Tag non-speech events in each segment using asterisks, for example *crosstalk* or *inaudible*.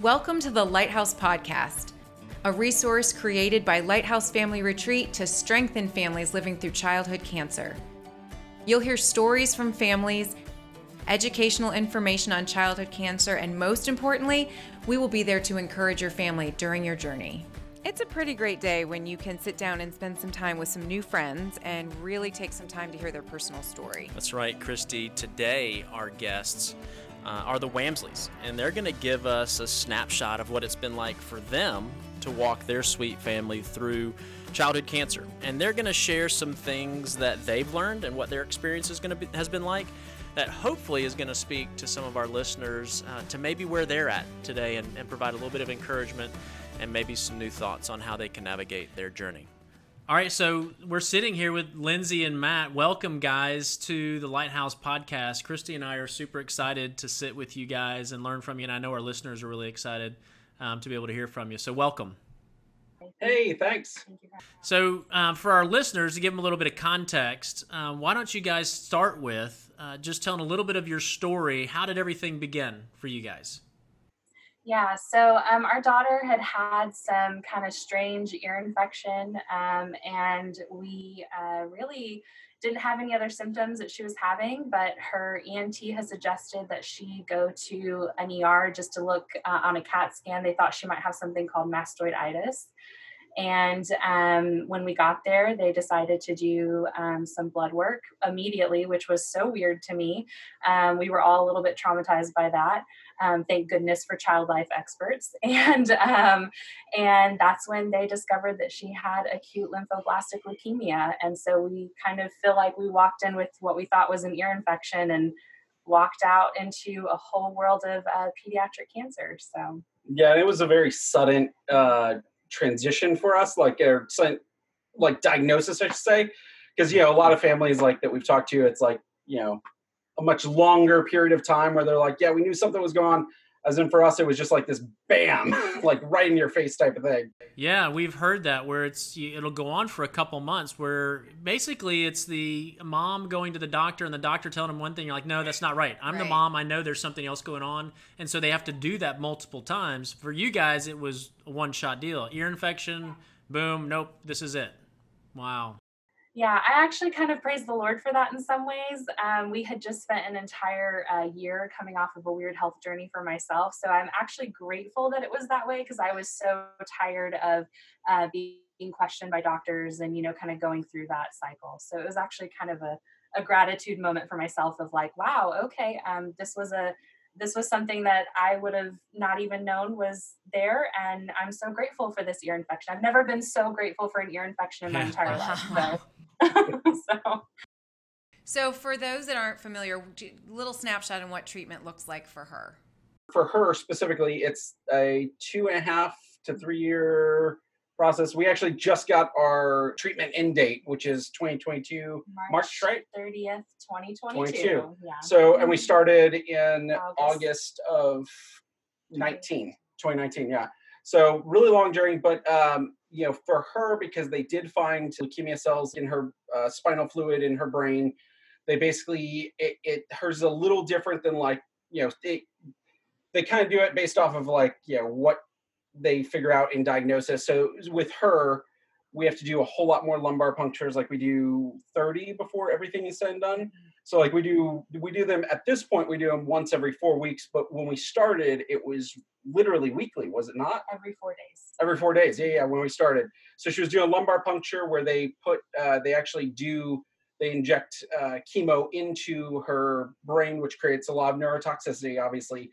Welcome to the Lighthouse Podcast, a resource created by Lighthouse Family Retreat to strengthen families living through childhood cancer. You'll hear stories from families, educational information on childhood cancer, and most importantly, we will be there to encourage your family during your journey. It's a pretty great day when you can sit down and spend some time with some new friends and really take some time to hear their personal story. That's right, Christy. Today, our guests uh, are the Wamsleys, and they're going to give us a snapshot of what it's been like for them to walk their sweet family through childhood cancer. And they're going to share some things that they've learned and what their experience is going to has been like that hopefully is going to speak to some of our listeners uh, to maybe where they're at today and, and provide a little bit of encouragement and maybe some new thoughts on how they can navigate their journey. All right, so we're sitting here with Lindsey and Matt. Welcome, guys, to the Lighthouse podcast. Christy and I are super excited to sit with you guys and learn from you, and I know our listeners are really excited um, to be able to hear from you. So, welcome. Hey, thanks. So, um, for our listeners, to give them a little bit of context, um, why don't you guys start with uh, just telling a little bit of your story? How did everything begin for you guys? Yeah, so um, our daughter had had some kind of strange ear infection, um, and we uh, really didn't have any other symptoms that she was having, but her ENT has suggested that she go to an ER just to look uh, on a CAT scan. They thought she might have something called mastoiditis. And um, when we got there, they decided to do um, some blood work immediately, which was so weird to me. Um, we were all a little bit traumatized by that. Um, thank goodness for child life experts. *laughs* And um, and that's when they discovered that she had acute lymphoblastic leukemia. And so we kind of feel like we walked in with what we thought was an ear infection and walked out into a whole world of uh, pediatric cancer. So yeah, it was a very sudden uh, transition for us, like a like diagnosis, I should say, because you know a lot of families like that we've talked to, it's like you know a much longer period of time where they're like, yeah, we knew something was going on. As in for us, it was just like this bam, *laughs* like right in your face type of thing. Yeah, we've heard that where it's it'll go on for a couple months. Where basically it's the mom going to the doctor and the doctor telling them one thing. You're like, no, that's not right. I'm right. the mom. I know there's something else going on, and so they have to do that multiple times. For you guys, it was a one shot deal. Ear infection, boom, nope, this is it. Wow. Yeah, I actually kind of praise the Lord for that in some ways. Um, we had just spent an entire uh, year coming off of a weird health journey for myself. So I'm actually grateful that it was that way because I was so tired of uh, being questioned by doctors and, you know, kind of going through that cycle. So it was actually kind of a, a gratitude moment for myself of like, wow, okay, um, this was a this was something that I would have not even known was there. And I'm so grateful for this ear infection. I've never been so grateful for an ear infection in my entire life. *laughs* So *laughs* so. so, for those that aren't familiar, little snapshot on what treatment looks like for her. For her specifically, it's a two and a half to three year process. We actually just got our treatment end date, which is 2022 March, March right? 30th, 2022. Yeah. So, and we started in August, August of 19, 2019. Yeah. So really long journey, but um, you know, for her because they did find leukemia cells in her uh, spinal fluid in her brain. They basically it, it hers a little different than like you know they they kind of do it based off of like you know what they figure out in diagnosis. So with her, we have to do a whole lot more lumbar punctures, like we do 30 before everything is said and done. Mm-hmm. So like we do we do them at this point we do them once every four weeks, but when we started it was literally weekly, was it not? Every four days. Every four days, yeah, yeah. When we started, so she was doing a lumbar puncture where they put uh, they actually do they inject uh, chemo into her brain, which creates a lot of neurotoxicity, obviously,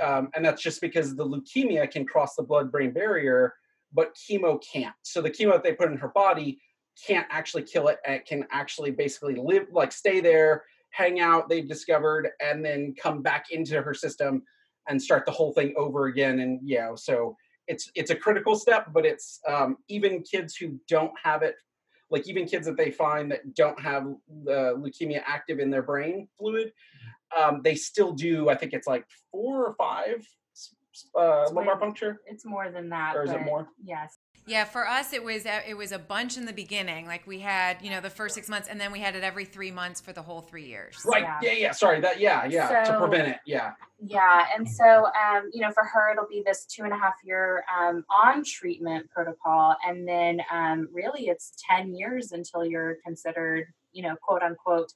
um, and that's just because the leukemia can cross the blood-brain barrier, but chemo can't. So the chemo that they put in her body can't actually kill it and it can actually basically live like stay there hang out they've discovered and then come back into her system and start the whole thing over again and know so it's it's a critical step but it's um, even kids who don't have it like even kids that they find that don't have the leukemia active in their brain fluid um, they still do i think it's like four or five uh, lumbar puncture it's more than that or is it more yes Yeah, for us it was it was a bunch in the beginning. Like we had, you know, the first six months, and then we had it every three months for the whole three years. Right. Yeah. Yeah. yeah. Sorry. That. Yeah. Yeah. So, to prevent it. Yeah. Yeah, and so um, you know, for her, it'll be this two and a half year um, on treatment protocol, and then um, really it's ten years until you're considered, you know, quote unquote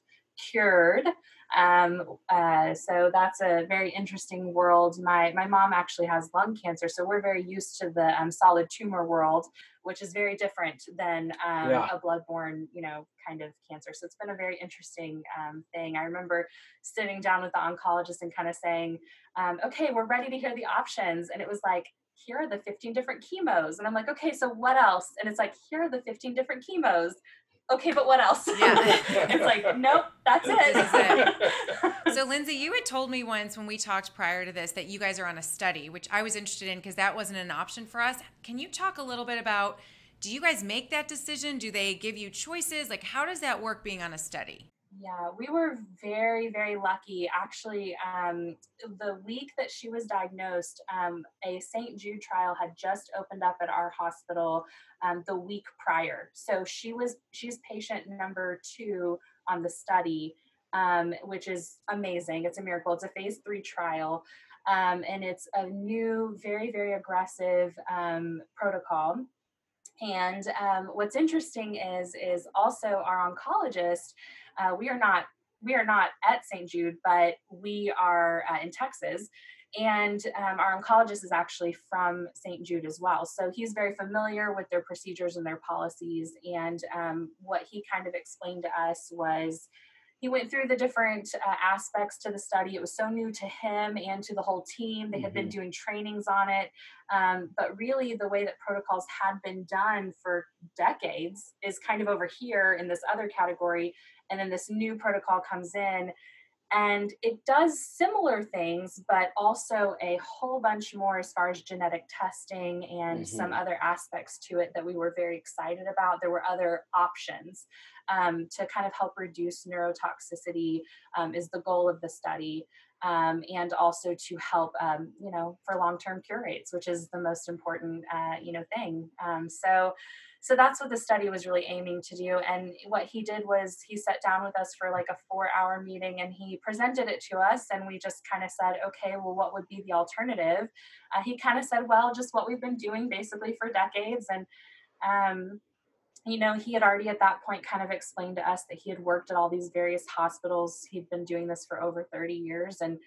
cured. Um, uh, so that's a very interesting world. My my mom actually has lung cancer, so we're very used to the um, solid tumor world, which is very different than um, yeah. a bloodborne, you know, kind of cancer. So it's been a very interesting um, thing. I remember sitting down with the oncologist and kind of saying, um, "Okay, we're ready to hear the options," and it was like here are the 15 different chemos. And I'm like, okay, so what else? And it's like, here are the 15 different chemos okay, but what else? Yeah. *laughs* it's like, nope, that's it. it. *laughs* so, Lindsey, you had told me once when we talked prior to this that you guys are on a study, which I was interested in because that wasn't an option for us. Can you talk a little bit about do you guys make that decision? Do they give you choices? Like, how does that work being on a study? Yeah, we were very, very lucky. Actually, um, the week that she was diagnosed, um, a St. Jude trial had just opened up at our hospital um, the week prior. So she was she's patient number two on the study, um, which is amazing. It's a miracle. It's a phase three trial. Um, and it's a new, very, very aggressive um, protocol. And what's interesting is is also our oncologist uh, we are not we are not at St. Jude, but we are uh, in Texas. And um, our oncologist is actually from St. Jude as well. So he's very familiar with their procedures and their policies. And um, what he kind of explained to us was he went through the different uh, aspects to the study. It was so new to him and to the whole team. They had mm-hmm. been doing trainings on it. Um, but really, the way that protocols had been done for decades is kind of over here in this other category and then this new protocol comes in and it does similar things but also a whole bunch more as far as genetic testing and mm-hmm. some other aspects to it that we were very excited about there were other options um, to kind of help reduce neurotoxicity um, is the goal of the study um, and also to help um, you know for long-term cure rates which is the most important uh, you know thing um, so so that's what the study was really aiming to do and what he did was he sat down with us for like a four hour meeting and he presented it to us and we just kind of said okay well what would be the alternative uh, he kind of said well just what we've been doing basically for decades and um, you know, he had already at that point kind of explained to us that he had worked at all these various hospitals. He'd been doing this for over 30 years. And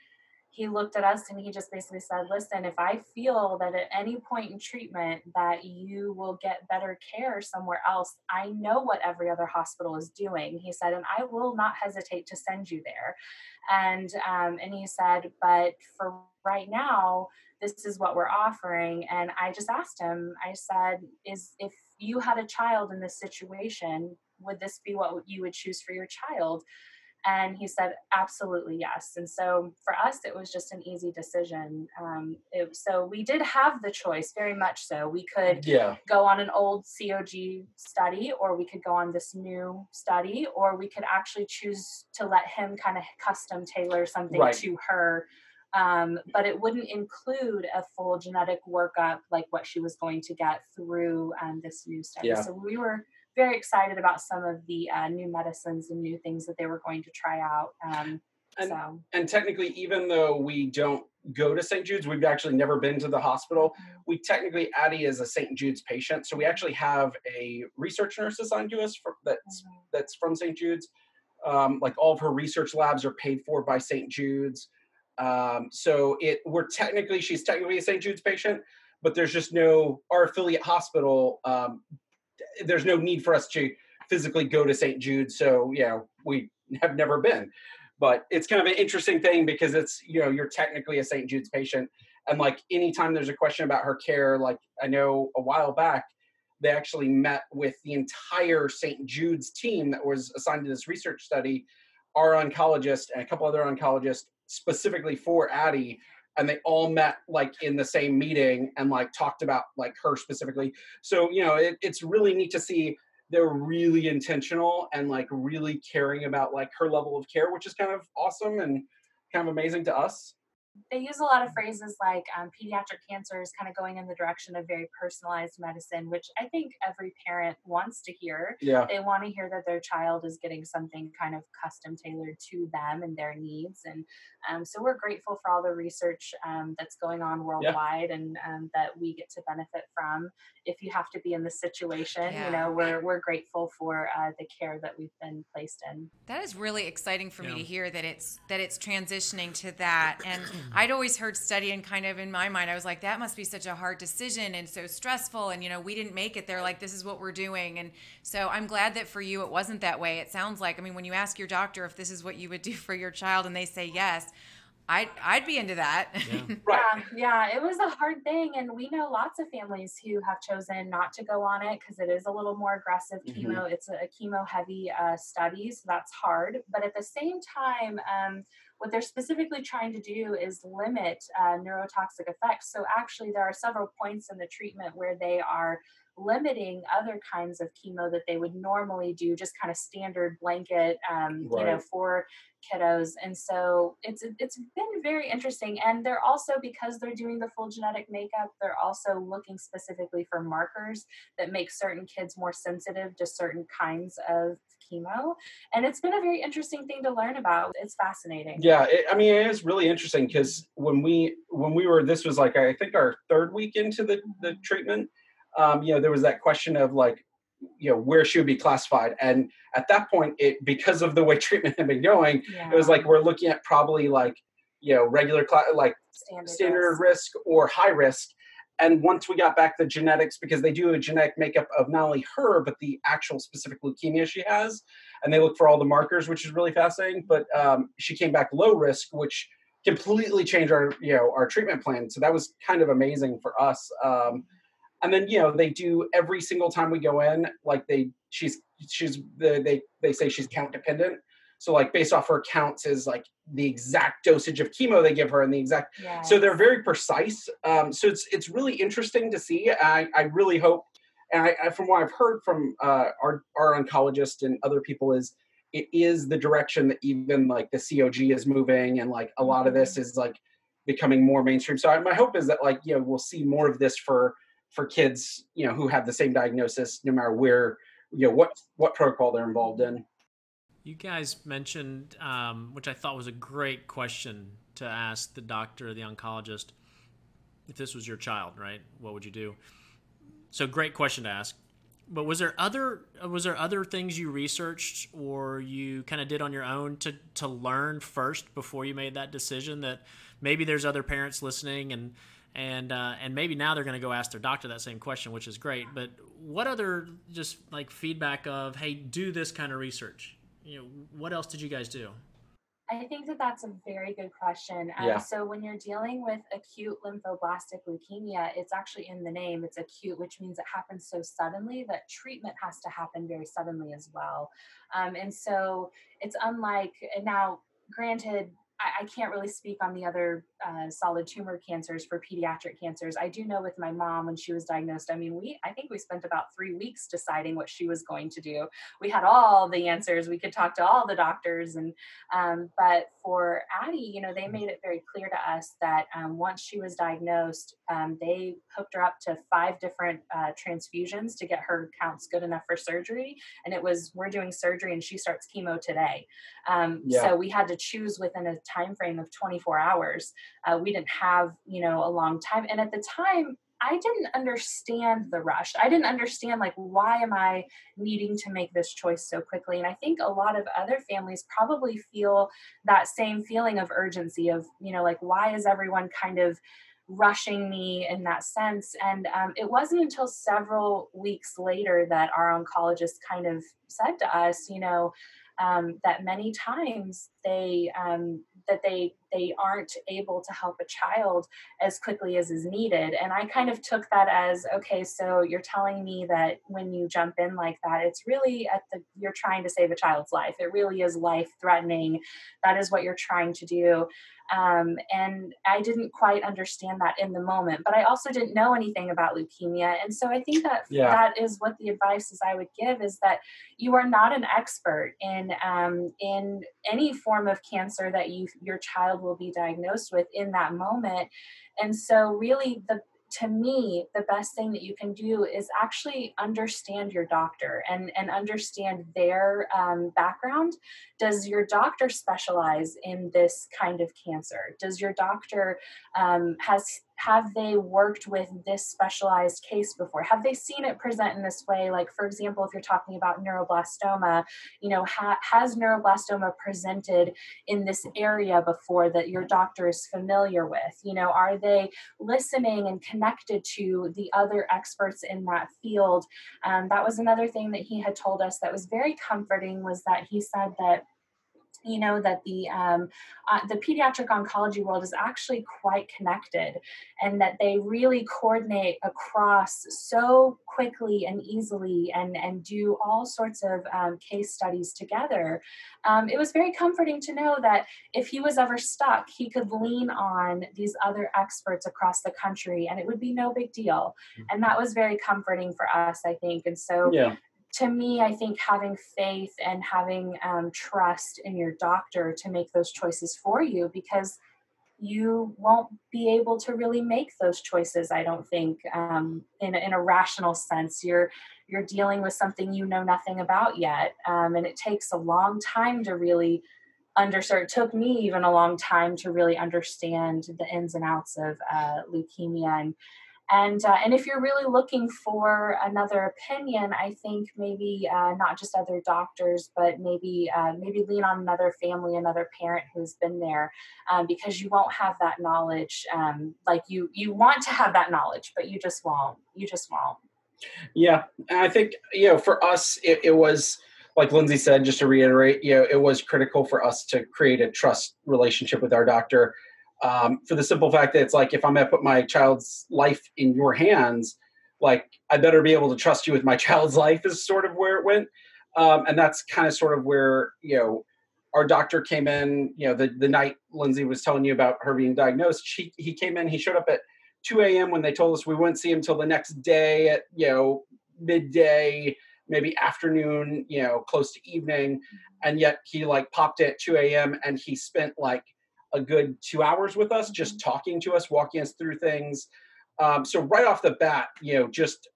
he looked at us and he just basically said, Listen, if I feel that at any point in treatment that you will get better care somewhere else, I know what every other hospital is doing. He said, and I will not hesitate to send you there. And um, and he said, but for right now, this is what we're offering. And I just asked him, I said, is if you had a child in this situation, would this be what you would choose for your child? And he said, absolutely yes. And so for us, it was just an easy decision. Um, it, so we did have the choice, very much so. We could yeah. go on an old COG study, or we could go on this new study, or we could actually choose to let him kind of custom tailor something right. to her um, but it wouldn't include a full genetic workup like what she was going to get through um, this new study. Yeah. So we were very excited about some of the uh, new medicines and new things that they were going to try out. Um, and, so. and technically, even though we don't go to St. Jude's, we've actually never been to the hospital. Mm-hmm. We technically, Addie is a St. Jude's patient, so we actually have a research nurse assigned to us for, that's mm-hmm. that's from St. Jude's. Um, like all of her research labs are paid for by St. Jude's. Um, so it we're technically she's technically a St. Jude's patient, but there's just no our affiliate hospital. Um, there's no need for us to physically go to St. Jude. So yeah, we have never been. But it's kind of an interesting thing because it's you know you're technically a St. Jude's patient, and like anytime there's a question about her care, like I know a while back they actually met with the entire St. Jude's team that was assigned to this research study, our oncologist and a couple other oncologists specifically for Addie and they all met like in the same meeting and like talked about like her specifically. So, you know, it, it's really neat to see they're really intentional and like really caring about like her level of care, which is kind of awesome and kind of amazing to us. They use a lot of phrases like um, pediatric cancer is kind of going in the direction of very personalized medicine, which I think every parent wants to hear. Yeah. They want to hear that their child is getting something kind of custom tailored to them and their needs. And um, so we're grateful for all the research um, that's going on worldwide yeah. and um, that we get to benefit from. If you have to be in this situation, yeah. you know, we're, we're grateful for uh, the care that we've been placed in. That is really exciting for yeah. me to hear that it's, that it's transitioning to that. And I'd always heard studying kind of in my mind, I was like, that must be such a hard decision and so stressful. And, you know, we didn't make it there. Like, this is what we're doing. And so I'm glad that for you, it wasn't that way. It sounds like, I mean, when you ask your doctor if this is what you would do for your child and they say yes, I'd, I'd be into that. Yeah. *laughs* yeah, yeah, it was a hard thing. And we know lots of families who have chosen not to go on it because it is a little more aggressive mm-hmm. chemo. It's a, a chemo heavy uh, study, so that's hard. But at the same time, um, what they're specifically trying to do is limit uh, neurotoxic effects. So actually, there are several points in the treatment where they are limiting other kinds of chemo that they would normally do, just kind of standard blanket, um, right. you know, for kiddos. And so it's it's been very interesting. And they're also because they're doing the full genetic makeup, they're also looking specifically for markers that make certain kids more sensitive to certain kinds of chemo and it's been a very interesting thing to learn about it's fascinating yeah it, i mean it is really interesting because when we when we were this was like i think our third week into the the mm-hmm. treatment um, you know, there was that question of like, you know, where she would be classified. And at that point, it because of the way *laughs* treatment had been going, yeah. it was like we're looking at probably like, you know, regular class, like standard, standard risk. risk or high risk. And once we got back the genetics, because they do a genetic makeup of not only her, but the actual specific leukemia she has, and they look for all the markers, which is really fascinating. But um, she came back low risk, which completely changed our, you know, our treatment plan. So that was kind of amazing for us. Um, and then you know they do every single time we go in like they she's she's the, they they say she's count dependent so like based off her counts is like the exact dosage of chemo they give her and the exact yes. so they're very precise um, so it's it's really interesting to see i i really hope and I, I from what i've heard from uh, our our oncologist and other people is it is the direction that even like the COG is moving and like a lot of this mm-hmm. is like becoming more mainstream so I, my hope is that like you know we'll see more of this for for kids, you know, who have the same diagnosis, no matter where, you know, what what protocol they're involved in. You guys mentioned, um, which I thought was a great question to ask the doctor, the oncologist, if this was your child, right? What would you do? So great question to ask. But was there other was there other things you researched or you kind of did on your own to to learn first before you made that decision that maybe there's other parents listening and and uh, and maybe now they're going to go ask their doctor that same question, which is great. But what other just like feedback of hey, do this kind of research? You know, what else did you guys do? I think that that's a very good question. Um, yeah. So when you're dealing with acute lymphoblastic leukemia, it's actually in the name. It's acute, which means it happens so suddenly that treatment has to happen very suddenly as well. Um, and so it's unlike now. Granted, I, I can't really speak on the other uh, solid tumor cancers for pediatric cancers. I do know with my mom when she was diagnosed, I mean, we, I think we spent about three weeks deciding what she was going to do. We had all the answers. We could talk to all the doctors. And, um, but for Addie, you know, they made it very clear to us that um, once she was diagnosed, um, they hooked her up to five different uh, transfusions to get her counts good enough for surgery. And it was, we're doing surgery and she starts chemo today. Um, yeah. So we had to choose within a time frame of 24 hours. Uh, we didn't have, you know, a long time. And at the time, I didn't understand the rush. I didn't understand like why am I needing to make this choice so quickly? And I think a lot of other families probably feel that same feeling of urgency of, you know, like why is everyone kind of rushing me in that sense? And um, it wasn't until several weeks later that our oncologist kind of said to us, you know, um, that many times they um, that they they aren't able to help a child as quickly as is needed and i kind of took that as okay so you're telling me that when you jump in like that it's really at the you're trying to save a child's life it really is life threatening that is what you're trying to do um, and I didn't quite understand that in the moment, but I also didn't know anything about leukemia. And so I think that yeah. that is what the advice is I would give is that you are not an expert in um, in any form of cancer that you your child child will be diagnosed with in that moment. And so, really, the to me, the best thing that you can do is actually understand your doctor and, and understand their um, background. Does your doctor specialize in this kind of cancer? Does your doctor um, has have they worked with this specialized case before? Have they seen it present in this way? Like for example if you're talking about neuroblastoma you know ha- has neuroblastoma presented in this area before that your doctor is familiar with? You know are they listening and connected to the other experts in that field? Um, that was another thing that he had told us that was very comforting was that he said that you know that the um, uh, the pediatric oncology world is actually quite connected and that they really coordinate across so quickly and easily and and do all sorts of um, case studies together. Um, it was very comforting to know that if he was ever stuck he could lean on these other experts across the country and it would be no big deal. Mm-hmm. and that was very comforting for us i think. And so yeah to me, I think having faith and having um, trust in your doctor to make those choices for you because you won't be able to really make those choices i don't think um, in, in a rational sense. You're you're dealing with something you know nothing about yet um, and it takes a long time to really understand it took me even a long time to really understand the ins and outs of uh, leukemia and and uh, and if you're really looking for another opinion i think maybe uh, not just other doctors but maybe uh, maybe lean on another family another parent who's been there um, because you won't have that knowledge um, like you you want to have that knowledge but you just won't you just won't. Yeah and i think you know for us it, it was like lindsey said just to reiterate you know it was critical for us to create a trust relationship with our doctor um, for the simple fact that it's like if I'm going to put my child's life in your hands, like I better be able to trust you with my *laughs* child's life is sort of where it went, um, and that's kind of sort of where you know our doctor came in. You know, the the night Lindsey was telling you about her being diagnosed, she he came in. He showed up at 2 a.m. when they told us we wouldn't see him until the next day at you know midday maybe afternoon you know close to evening and yet he like popped at 2 a.m and he spent like a good two hours with us, just mm-hmm. talking to us, walking us through things. Um, so right off the bat, you know, just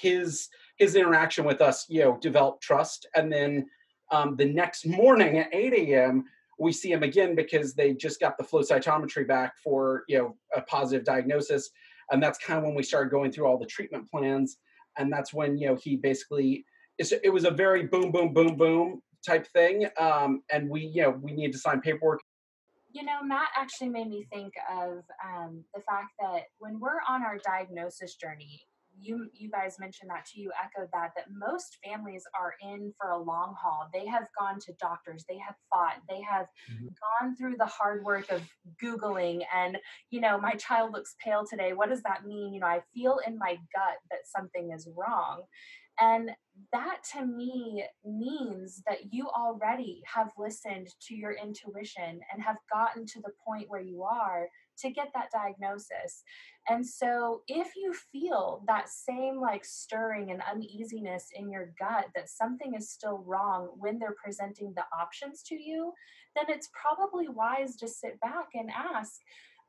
his his interaction with us, you know, developed trust. And then um, the next morning at 8 a.m., we see him again because they just got the flow cytometry back for you know a positive diagnosis, and that's kind of when we started going through all the treatment plans. And that's when you know he basically it was a very boom, boom, boom, boom type thing. Um, and we you know we need to sign paperwork you know, Matt actually made me think of um, the fact that when we're on our diagnosis journey, you you guys mentioned that too. You echoed that that most families are in for a long haul. They have gone to doctors, they have fought, they have mm-hmm. gone through the hard work of googling and you know, my child looks pale today. What does that mean? You know, I feel in my gut that something is wrong. And that to me means that you already have listened to your intuition and have gotten to the point where you are to get that diagnosis. And so if you feel that same like stirring and uneasiness in your gut that something is still wrong when they're presenting the options to you, then it's probably wise to sit back and ask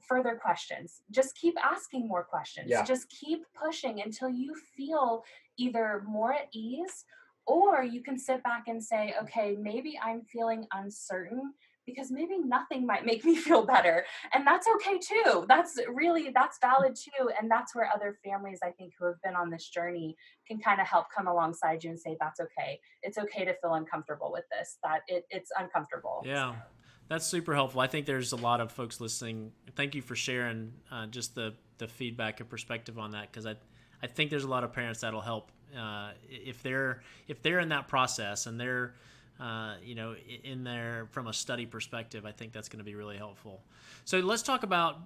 further questions. Just keep asking more questions. Yeah. Just keep pushing until you feel either more at ease or you can sit back and say, okay, maybe I'm feeling uncertain because maybe nothing might make *laughs* me feel better. And that's okay too. That's really that's valid too. And that's where other families i think who have been on this journey can kind of help come alongside you and say that's okay. It's okay to feel uncomfortable with this. That it, it's uncomfortable. Yeah that's super helpful i think there's a lot of folks listening thank you for sharing uh, just the the feedback and perspective on that because i I think there's a lot of parents that'll help uh, if they're if they're in that process and they're uh, you know in there from a study perspective. I think that's going to be really helpful. So let's talk about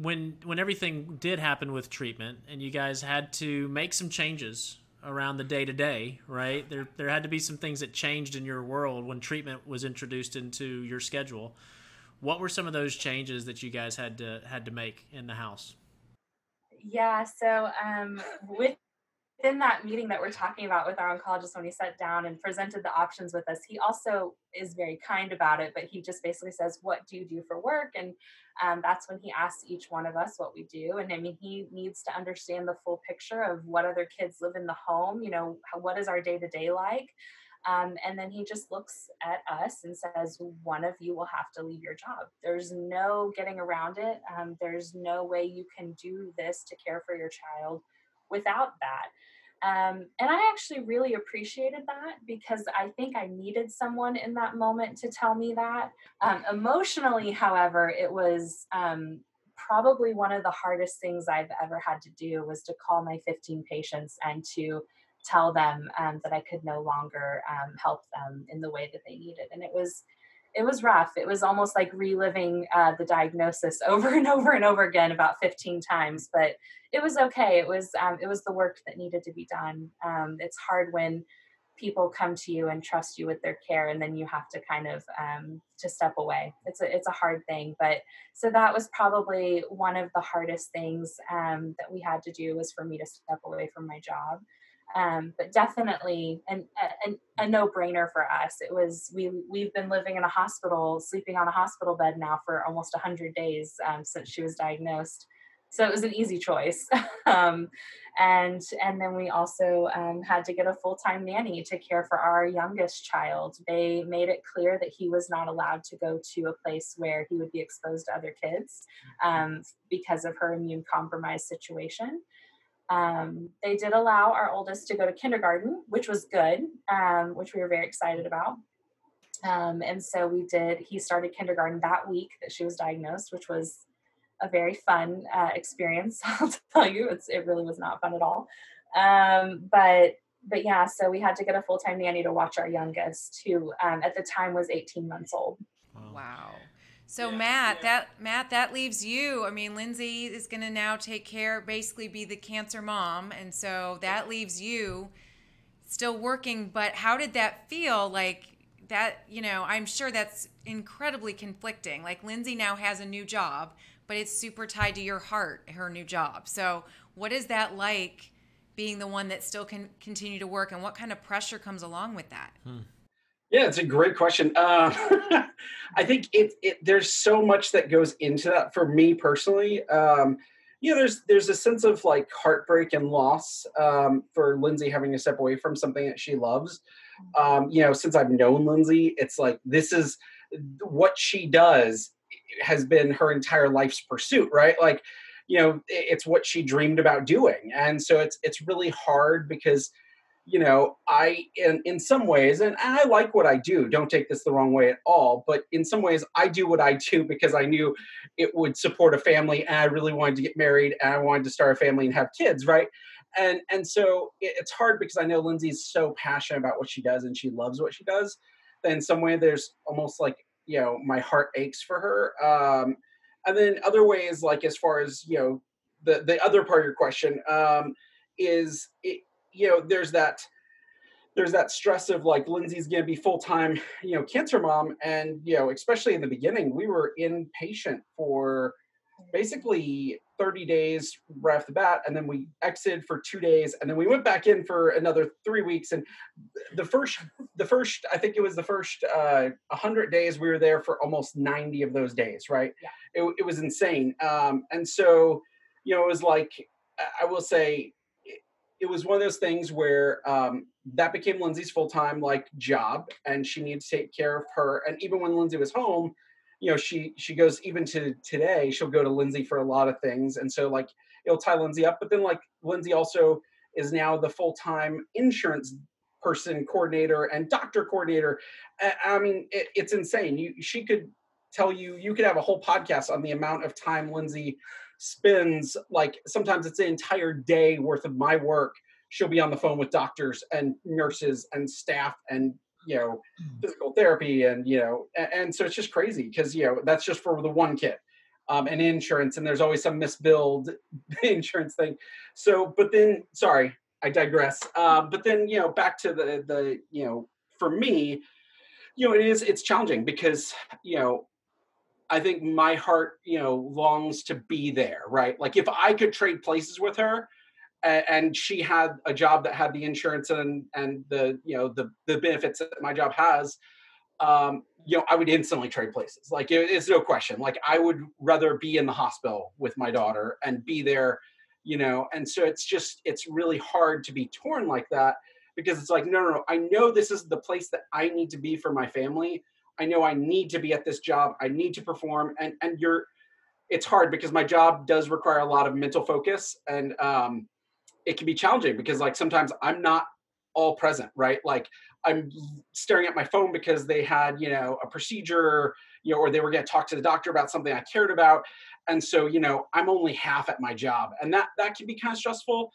when when everything did happen with treatment and you guys had to make some changes around the day to day, right? There there had to be some things that changed in your world when treatment was introduced into your schedule. What were some of those changes that you guys had to had to make in the house? Yeah, so um, with in that meeting that we're talking about with our oncologist when he sat down and presented the options with us he also is very kind about it but he just basically says what do you do for work and um, that's when he asks each one of us what we do and i mean he needs to understand the full picture of what other kids live in the home you know what is our day to day like um, and then he just looks at us and says, One of you will have to leave your job. There's no getting around it. Um, there's no way you can do this to care for your child without that. Um, and I actually really appreciated that because I think I needed someone in that moment to tell me that. Um, emotionally, however, it was um, probably one of the hardest things I've ever had to do was to call my 15 patients and to tell them um, that I could no longer um, help them in the way that they needed. And it was it was rough. It was almost like reliving uh, the diagnosis *laughs* over and over and over again about 15 times, but it was okay. It was um, it was the work that needed to be done. Um, it's hard when people come to you and trust you with their care, and then you have to kind of um, to step away. It's a it's a hard thing, but so that was probably one of the hardest things um, that we had to do was for me to step away from my job um, but definitely an, a, a no-brainer for us. It was we we've been living in a hospital sleeping on a hospital bed now for almost 100 days um, since she was diagnosed. So it was an easy choice. *laughs* Um, and and then we also um, had to get a full-time nanny to care for our youngest child. They made it clear that he was not allowed to go to a place where he would be exposed to other kids um, because of her immune compromised situation um, they did allow our oldest to go to kindergarten, which was good, um, which we were very excited about. Um, and so we did, he started kindergarten that week that she was diagnosed, which was a very fun uh, experience. *laughs* I'll tell you, it's, it really was not fun at all. Um, but but yeah, so we had to get a full time nanny to watch our youngest, who um, at the time was 18 months old. Wow. So yeah, Matt, yeah. that Matt, that leaves you. I mean, Lindsey is going to now take care, basically be the cancer mom, and so that leaves you still working. But how did that feel? Like that, you know, I'm sure that's incredibly conflicting. Like Lindsey now has a new job, but it's super tied to your heart, her new job. So what is that like? Being the one that still can continue to work, and what kind of pressure comes along with that? Hmm. Yeah, it's a great question. Uh, *laughs* I think it, it, there's so much that goes into that for me personally. Um, you know, there's there's a sense of like heartbreak and loss um, for Lindsey having to step away from something that she loves. Um, you know, since I've known Lindsey, it's like this is what she does has been her entire life's pursuit, right? Like, you know, it's what she dreamed about doing, and so it's it's really hard because you know i in in some ways and i like what i do don't take this the wrong way at all but in some ways i do what i do *laughs* because i knew it would support a family and i really wanted to get married and i wanted to start a family and have kids right? And and so it, it's hard because i know lindsey's so passionate about what she does and she loves what she does that in some way there's almost like you know my heart aches for her um and then other ways like as far as you know the the other part of your question um is it you know, there's that there's that stress of like Lindsey's going to be full time, you know, cancer mom, and you know, especially in the beginning, we were inpatient for basically 30 days right off the bat, and then we exited for two days, and then we went back in for another three weeks. And the first, the first, I think it was the first uh, 100 days we were there for almost 90 of those days, right? Yeah. It, it was insane, um, and so you know, it was like I will say it was one of those things where um, that became Lindsey's full time like job, and she needed to take care of her. And even when Lindsey was home, you know, she she goes even to today, she'll go to Lindsey for a lot of things, and so like it'll tie Lindsey up. But then like Lindsey also is now the full time insurance person coordinator and doctor coordinator. I mean, it, it's insane. You she could tell you you could have a whole podcast on the amount of time Lindsey spends like sometimes it's an entire day worth of my work she'll be on the phone with doctors and nurses and staff and you know mm. physical therapy and you know and, and so it's just crazy because you know that's just for the one kid um, and insurance and there's always some misbilled *laughs* insurance thing so but then sorry i digress uh, but then you know back to the the you know for me you know it is it's challenging because you know I think my heart, you know, longs to be there, right? Like if I could trade places with her, and she had a job that had the insurance and and the you know the the benefits that my job has um, you know i would instantly trade places. Like it, it's no question. Like i would rather be in the hospital with my daughter and be there you know? And so it's just it's really hard to be torn like that because it's like no no no. I know this is the place that i need to be for my family i know i need to be at this job. I need to perform. And and you're it's hard because my job does require a lot of mental focus and um it can be challenging because like sometimes i'm not all present right? Like i'm staring at my phone because they had you know a procedure you know or they were going to talk to the doctor about something i cared about. And so you know i'm only half at my job. And that that can be kind of stressful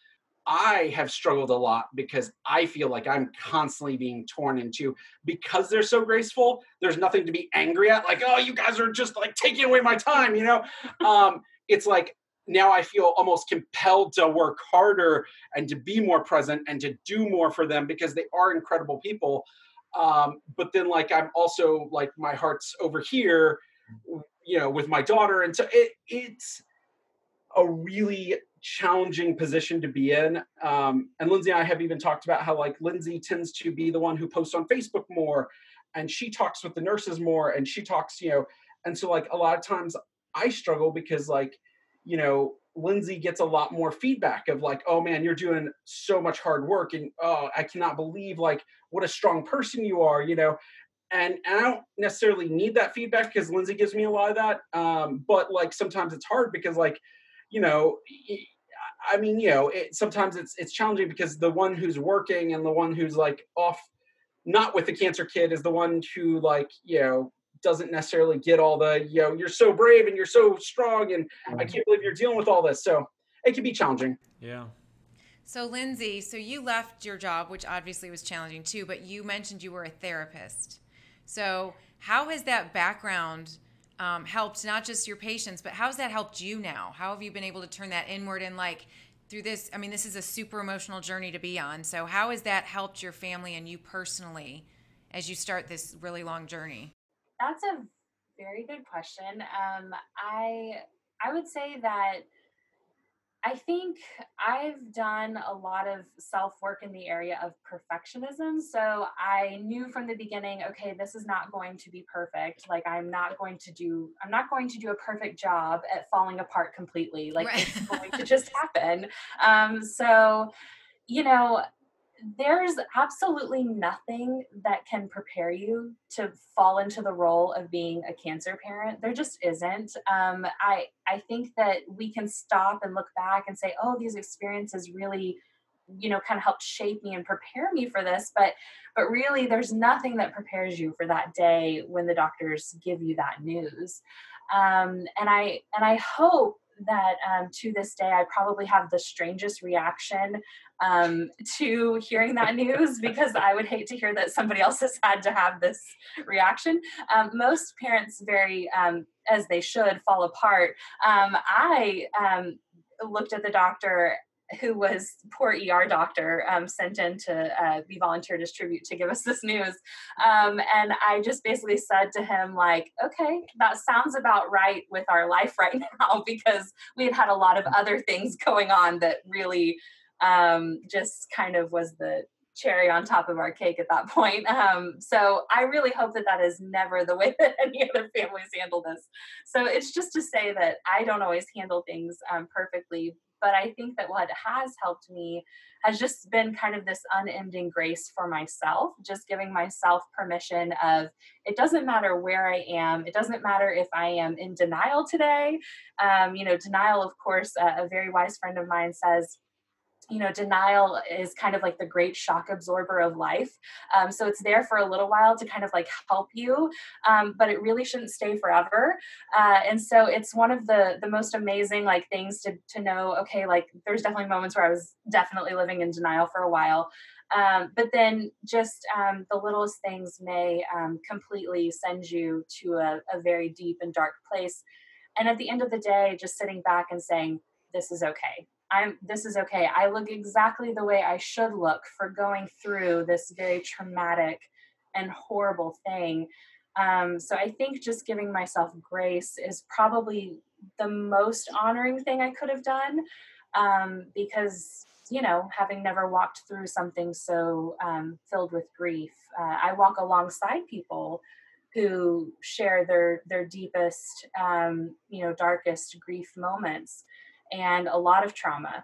i have struggled a lot because i feel like i'm constantly being torn into because they're so graceful there's nothing to be angry at like oh you guys are just like taking away my time you know um it's like now I feel almost compelled to work harder and to be more present and to do more for them because they are incredible people. Um, but then, like, I'm also like my heart's over here, you know, with my daughter, and so it, it's a really challenging position to be in. Um, and Lindsey and I have even talked about how like Lindsey tends to be the one who posts on Facebook more, and she talks with the nurses more, and she talks, you know, and so like a lot of times I struggle because like you know, Lindsey gets a lot more feedback of like, oh man, you're doing so much hard work, and oh, I cannot believe like what a strong person you are, you know. And, and I don't necessarily need that feedback because Lindsey gives me a lot of that. Um, but like sometimes it's hard because like, you know, I mean, you know, it, sometimes it's it's challenging because the one who's working and the one who's like off, not with the cancer kid, is the one who like you know doesn't necessarily get all the you know you're so brave and you're so strong and I mm-hmm. can't believe you're dealing with all this. So it can be challenging. Yeah. So Lindsey, so you left your job, which obviously was challenging too, but you mentioned you were a therapist. So how has that background um, helped not just your patients, but how's that helped you now? How have you been able to turn that inward and like through this? I mean, this is a super emotional journey to be on. So how has that helped your family and you personally as you start this really long journey? That's a very good question. Um, I I would say that I think I've done a lot of self work in the area of perfectionism. So I knew from the beginning, okay, this is not going to be perfect. Like I'm not going to do, I'm not going to do a perfect job at falling apart completely. Like right. it's going to just happen. Um, so, you know, there's absolutely nothing that can prepare you to fall into the role of being a cancer parent. There just isn't. Um, i i think that we can stop and look back and say oh these experiences really you know kind of helped shape me and prepare me for this but but really there's nothing that prepares you for that day when the doctors give you that news. Um, and i and i hope that um, to this day I probably have the strangest reaction um, to hearing that news *laughs* because I would hate to hear that somebody else has had to have this reaction. Um, most parents, very um, as they should, fall apart. Um, I um, looked at the doctor who was poor ER doctor um, sent in to uh, be volunteer distribute to give us this news. Um, and I just basically said to him, like, okay, that sounds about right with our life right *laughs* now because we had had a lot of other things going on that really um, just kind of was the cherry on top of our cake at that point. Um, so I really hope that that is never the way *laughs* that any other families handle this. So it's just to say that I don't always handle things um, perfectly, but I think that what has helped me has just been kind of this unending grace for myself, just giving myself permission of it doesn't matter where I am. It doesn't matter if I am in denial today. Um, you know, denial, of course, a, a very wise friend of mine says, you know, denial is kind of like the great shock absorber of life. Um, so it's there for a little while to kind of like help you, um, but it really shouldn't stay forever. Uh, and so it's one of the the most amazing like things to to know. Okay, like there's definitely moments where I was definitely living in denial for a while. Um, but then just um, the littlest things may um, completely send you to a, a very deep and dark place. And at the end of the day, just sitting back and saying, this is okay I'm this is okay. I look exactly the way I should look for going through this very traumatic and horrible thing. Um, so I think just giving myself grace is probably the most honoring thing I could have done. um, because you know, having never walked through something so um, filled with grief, uh, I walk alongside people who share their their deepest, um, you know, darkest grief moments, and a lot of trauma,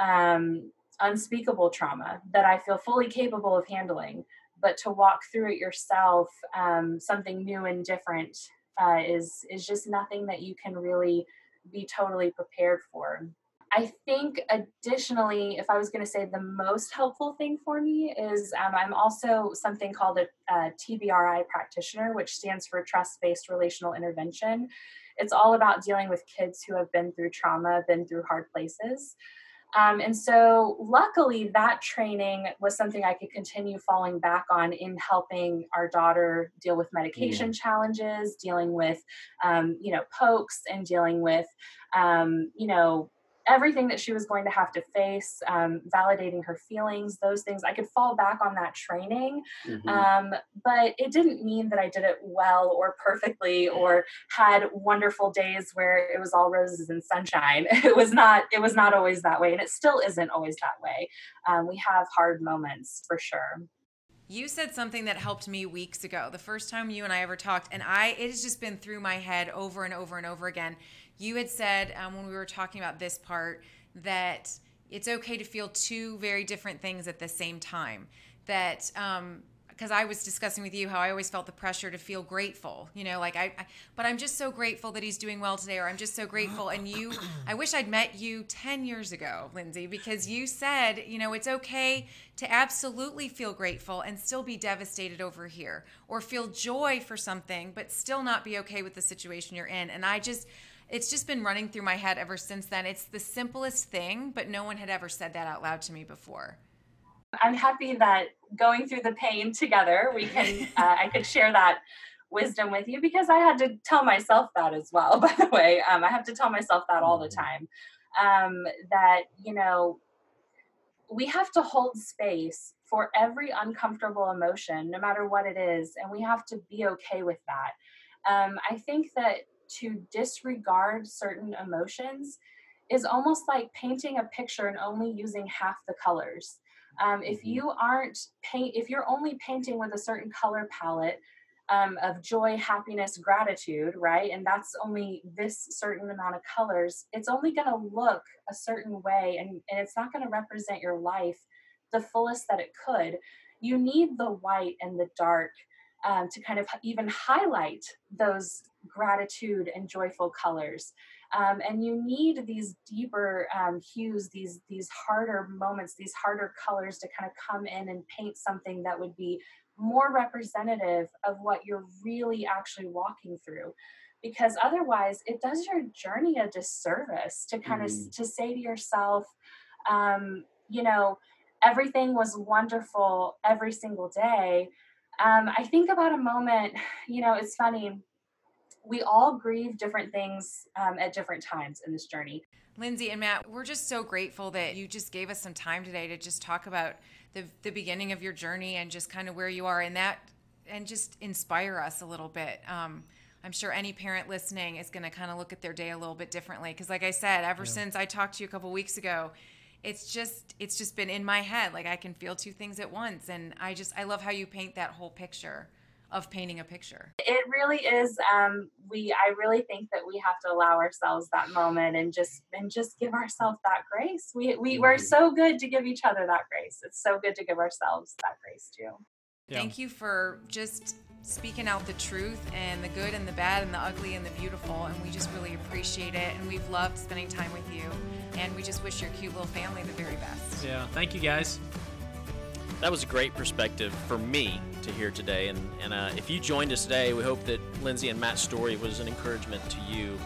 um, unspeakable trauma that I feel fully capable of handling. But to walk through it yourself, um, something new and different, uh, is is just nothing that you can really be totally prepared for. I think additionally, if I was going to say the most helpful thing for me is um, I'm also something called a, a TBRI practitioner, which stands for Trust Based Relational Intervention. It's all about dealing with kids who have been through trauma, been through hard places. Um, and so, luckily, that training was something I could continue falling back on in helping our daughter deal with medication yeah. challenges, dealing with, um, you know, pokes, and dealing with, um, you know, everything that she was going to have to face, um, validating her feelings, those things. I could fall back on that training, mm-hmm. um, but it didn't mean that I did it well or perfectly or had wonderful days where it was all roses and sunshine. *laughs* It was not. It was not always that way, and it still isn't always that way. Um, we have hard moments for sure. You said something that helped me weeks ago, the first time you and I ever talked, and I it has just been through my head over and over and over again. You had said um, when we were talking about this part that it's okay to feel two very different things at the same time. That um, because I was discussing with you how I always felt the pressure to feel grateful, you know, like I, I, but I'm just so grateful that he's doing well today, or I'm just so grateful. And you, I wish I'd met you 10 years ago, Lindsey, because you said, you know, it's okay to absolutely feel grateful and still be devastated over here, or feel joy for something, but still not be okay with the situation you're in. And I just, it's just been running through my head ever since then. It's the simplest thing, but no one had ever said that out loud to me before. I'm happy that going through the pain together, we can, *laughs* uh, I could share that wisdom with you because I had to tell myself that as well, *laughs* by the way. Um, I have to tell myself that all the mm-hmm. time. Um, that, you know, we have to hold space for every uncomfortable emotion, no matter what it is, and we have to be okay with that. Um, I think that to disregard certain emotions is almost like painting a picture and only using half the colors. Um, if mm-hmm. you aren't paint, if you're only painting with a certain color palette um, of joy, happiness, gratitude, right, and that's only this certain amount of colors, it's only going to look a certain way, and, and it's not going to represent your life the fullest that it could. You need the white and the dark um, to kind of even highlight those gratitude and joyful colors. Um, and you need these deeper um, hues, these these harder moments, these harder colors to kind of come in and paint something that would be more representative of what you're really actually walking through because otherwise it does your journey a disservice to kind mm. of to say to yourself um, you know everything was wonderful every single day um, i think about a moment *sighs* you know it's funny we all grieve different things um, at different times in this journey. Lindsey and Matt, we're just so grateful that you just gave us some time today to just talk about the, the beginning of your journey and just kind of where you are in that and just inspire us a little bit. Um, I'm sure any parent listening is going to kind of look at their day a little bit differently. Because, like I said, ever yeah. since I talked to you a couple weeks ago, it's just it's just been in my head. Like I can feel two things at once, and I just I love how you paint that whole picture of painting a picture. It really is um, we i really think that we have to allow ourselves that moment and just and just give ourselves that grace. We, we we're mm-hmm. so good to give each other that grace. It's so good to give ourselves that grace too. Yeah. thank you for just speaking out the truth and the good and the bad and the ugly and the beautiful and we just really appreciate it and we've loved spending time with you and we just wish your cute little family the very best. Yeah. Thank you guys that was a great perspective for me to hear today. And, and uh, if you joined us today, we hope that Lindsey and Matt's story was an encouragement to you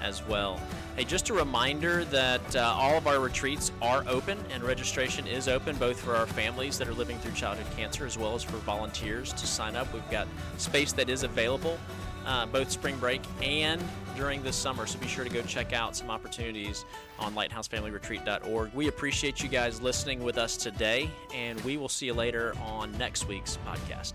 as well. Hey, just a reminder that uh, all of our retreats are open and registration is open both for our families that are living through childhood cancer as well as for volunteers to sign up. We've got space that is available uh, both spring break and during this summer. So be sure to go check out some opportunities on lighthousefamilyretreat.org. We appreciate you guys listening with us today, and we will see you later on next week's podcast.